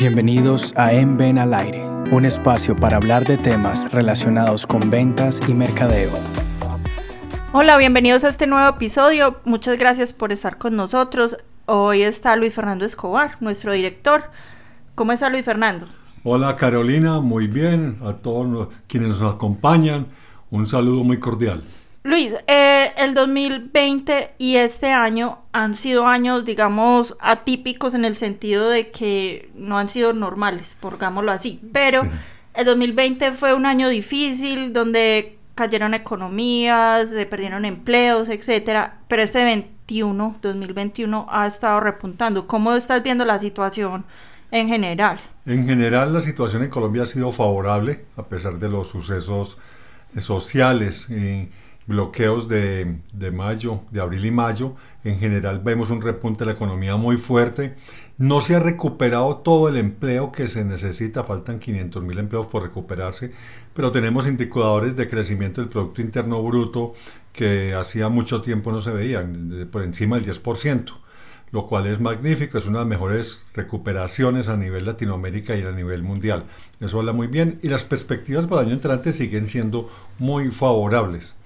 Bienvenidos a En Ven al Aire, un espacio para hablar de temas relacionados con ventas y mercadeo. Hola, bienvenidos a este nuevo episodio. Muchas gracias por estar con nosotros. Hoy está Luis Fernando Escobar, nuestro director. ¿Cómo está Luis Fernando? Hola Carolina, muy bien. A todos quienes nos acompañan, un saludo muy cordial. Luis, eh, el 2020 y este año han sido años, digamos, atípicos en el sentido de que no han sido normales, pongámoslo así. Pero el 2020 fue un año difícil donde cayeron economías, se perdieron empleos, etcétera. Pero este 21, 2021 ha estado repuntando. ¿Cómo estás viendo la situación en general? En general, la situación en Colombia ha sido favorable a pesar de los sucesos sociales. y bloqueos de, de, mayo, de abril y mayo, en general vemos un repunte de la economía muy fuerte. No se ha recuperado todo el empleo que se necesita, faltan 500 mil empleos por recuperarse, pero tenemos indicadores de crecimiento del Producto Interno Bruto que hacía mucho tiempo no se veían, por encima del 10%, lo cual es magnífico, es una de las mejores recuperaciones a nivel Latinoamérica y a nivel mundial. Eso habla muy bien y las perspectivas para el año entrante siguen siendo muy favorables.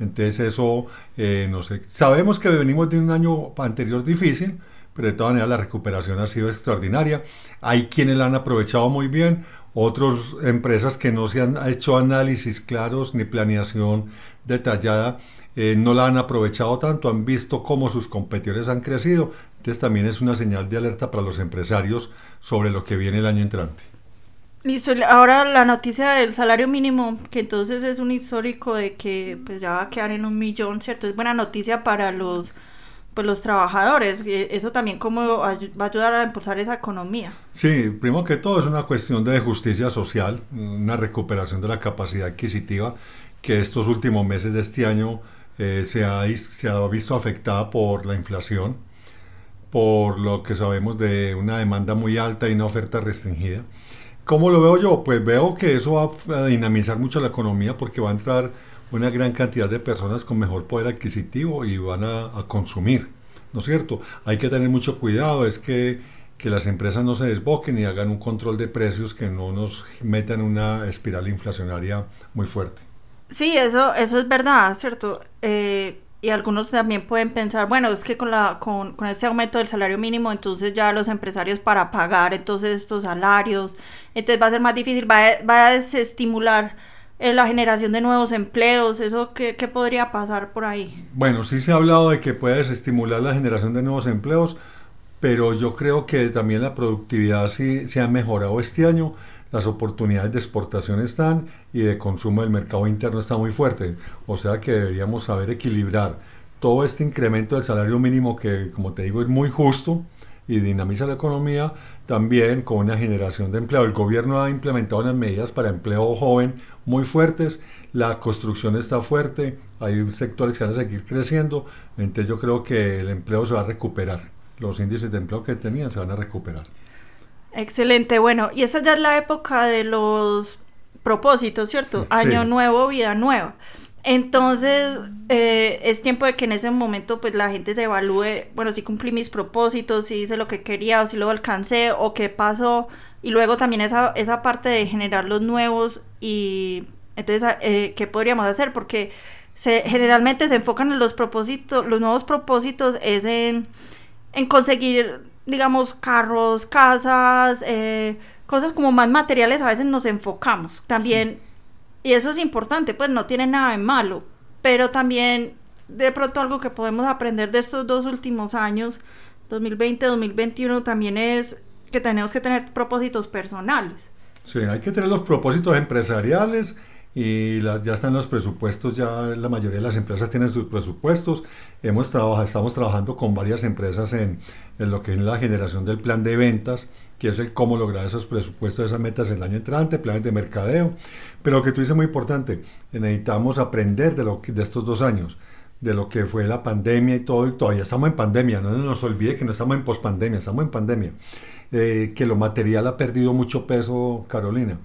Entonces eso, eh, no sé, sabemos que venimos de un año anterior difícil, pero de todas maneras la recuperación ha sido extraordinaria. Hay quienes la han aprovechado muy bien, otras empresas que no se han hecho análisis claros ni planeación detallada eh, no la han aprovechado tanto, han visto cómo sus competidores han crecido. Entonces también es una señal de alerta para los empresarios sobre lo que viene el año entrante. Ahora la noticia del salario mínimo, que entonces es un histórico de que pues ya va a quedar en un millón, ¿cierto? Es buena noticia para los pues los trabajadores, eso también cómo va a ayudar a impulsar esa economía. Sí, primero que todo es una cuestión de justicia social, una recuperación de la capacidad adquisitiva que estos últimos meses de este año eh, se, ha, se ha visto afectada por la inflación, por lo que sabemos de una demanda muy alta y una oferta restringida. ¿Cómo lo veo yo? Pues veo que eso va a dinamizar mucho la economía porque va a entrar una gran cantidad de personas con mejor poder adquisitivo y van a, consumir, ¿no es cierto? Hay que tener mucho cuidado, es que, que, las empresas no se desboquen y hagan un control de precios que no nos metan en una espiral inflacionaria muy fuerte. Sí, eso, eso es verdad, ¿cierto? Eh, y algunos también pueden pensar, bueno, es que con, la, con, con este aumento del salario mínimo, entonces ya los empresarios para pagar entonces estos salarios, entonces va a ser más difícil, va a, va a desestimular eh, la generación de nuevos empleos, ¿eso qué, qué, podría pasar por ahí? Bueno, sí se ha hablado de que puede desestimular la generación de nuevos empleos, pero yo creo que también la productividad sí se ha mejorado este año las oportunidades de exportación están y de consumo del mercado interno está muy fuerte. O sea que deberíamos saber equilibrar todo este incremento del salario mínimo que, como te digo, es muy justo y dinamiza la economía, también con una generación de empleo. El gobierno ha implementado unas medidas para empleo joven muy fuertes, la construcción está fuerte, hay sectores que van a seguir creciendo, entonces yo creo que el empleo se va a recuperar, los índices de empleo que tenían se van a recuperar. Excelente, bueno, y esa ya es la época de los propósitos, ¿cierto? Año nuevo, vida nueva. Entonces, eh, es tiempo de que en ese momento pues la gente se evalúe, bueno, si cumplí mis propósitos, si hice lo que quería o si lo alcancé o qué pasó. Y luego también esa, esa parte de generar los nuevos y entonces, eh, ¿qué podríamos hacer? Porque se, generalmente se enfocan en los propósitos, los nuevos propósitos es en, en conseguir digamos, carros, casas, eh, cosas como más materiales, a veces nos enfocamos también. Y eso es importante, pues no tiene nada de malo. Pero también, de pronto, algo que podemos aprender de estos dos últimos años, 2020, 2021, también es que tenemos que tener propósitos personales. Sí, hay que tener los propósitos empresariales y ya están los presupuestos, ya la mayoría de las empresas tienen sus presupuestos. Hemos trabajado, estamos trabajando con varias empresas en, en, lo que es la generación del plan de ventas, que es el cómo lograr esos presupuestos, esas metas el año entrante, planes de mercadeo. Pero lo que tú dices es muy importante, necesitamos aprender de, lo de estos dos años, de lo que fue la pandemia y todo, y todavía estamos en pandemia, no nos olvide que no estamos en pospandemia, estamos en pandemia. Eh, que lo material ha perdido mucho peso, Carolina,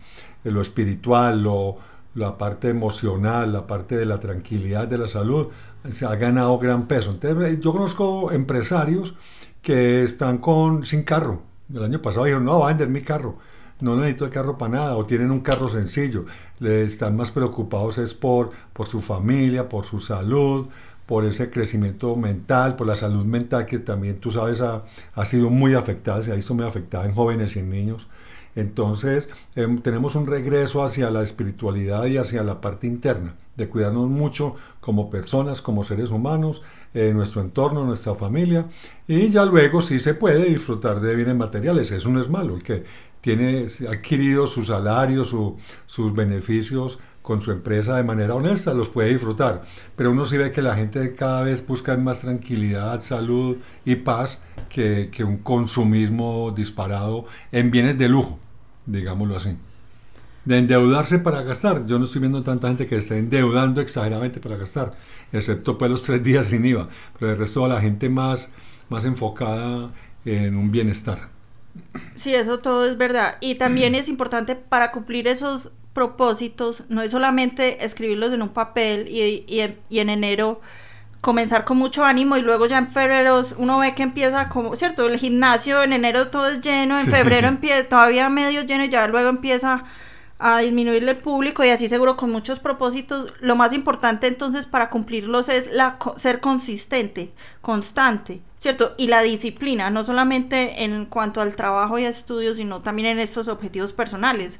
eh, lo espiritual, lo la parte emocional, la parte de la tranquilidad, de la salud, se ha ganado gran peso. Entonces, yo conozco empresarios que están con, sin carro, El año pasado dijeron, no, va a vender mi carro, no necesito el carro para nada, o tienen un carro sencillo, le están más preocupados es por, por su familia, por su salud, por ese crecimiento mental, por la salud mental que también tú sabes ha, ha sido muy afectada, se ha visto muy afectada en jóvenes y en niños. Entonces em, tenemos un regreso hacia la espiritualidad y hacia la parte interna, de cuidarnos mucho como personas, como seres humanos, en nuestro entorno, nuestra familia, y ya luego sí se puede disfrutar de bienes materiales, eso no es malo, el que tiene adquirido su salario, sus beneficios con su empresa de manera honesta, los puede disfrutar. Pero uno sí ve que la gente cada vez busca más tranquilidad, salud y paz que un consumismo disparado en bienes de lujo, digámoslo así. De endeudarse para gastar. Yo no estoy viendo tanta gente que esté endeudando exageradamente para gastar, excepto pues los tres días sin IVA. Pero el resto de la gente más, más enfocada en un bienestar. Sí, eso todo es verdad. Y también es importante para cumplir esos propósitos, no es solamente escribirlos en un papel y, y, en enero comenzar con mucho ánimo y luego ya en febrero uno ve que empieza como, ¿cierto? El gimnasio en enero todo es lleno, en febrero empieza todavía medio lleno y ya luego empieza a disminuirle el público y así seguro con muchos propósitos. Lo más importante entonces para cumplirlos es la, ser consistente, constante, ¿cierto? Y la disciplina, no solamente en cuanto al trabajo y estudios, sino también en estos objetivos personales.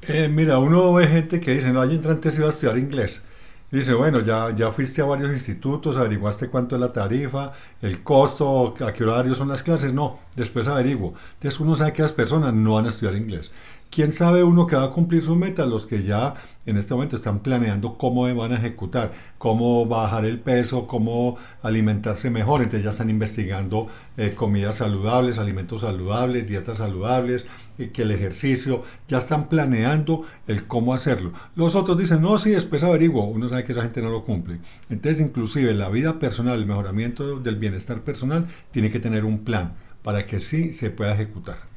Eh, mira, uno ve gente que dice, no, hay antes iba a estudiar inglés. Dice, bueno, ya, ya fuiste a varios institutos, averiguaste cuánto es la tarifa, el costo, a qué horario son las clases. No, después averiguo. Entonces uno sabe que las personas no van a estudiar inglés. ¿Quién sabe uno que va a cumplir su meta? Los que ya en este momento están planeando cómo van a ejecutar, cómo bajar el peso, cómo alimentarse mejor. Entonces ya están investigando eh, comidas saludables, alimentos saludables, dietas saludables, eh, que el ejercicio, ya están planeando el cómo hacerlo. Los otros dicen, no, sí, después averiguo. Uno sabe que esa gente no lo cumple. Entonces inclusive la vida personal, el mejoramiento del bienestar personal, tiene que tener un plan para que sí se pueda ejecutar.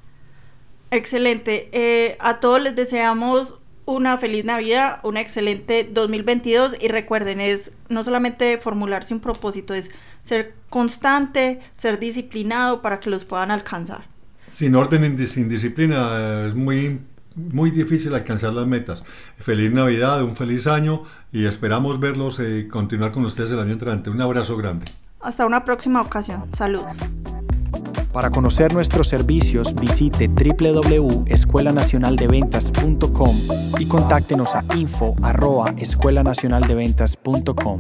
Excelente. Eh, a todos les deseamos una feliz Navidad, un excelente 2022 y recuerden, es no solamente formularse un propósito, es ser constante, ser disciplinado para que los puedan alcanzar. Sin orden y sin disciplina es muy, muy difícil alcanzar las metas. Feliz Navidad, un feliz año y esperamos verlos y eh, continuar con ustedes el año entrante. Un abrazo grande. Hasta una próxima ocasión. Saludos. Para conocer nuestros servicios, visite www.escuelanacionaldeventas.com y contáctenos a info@escuelanacionaldeventas.com.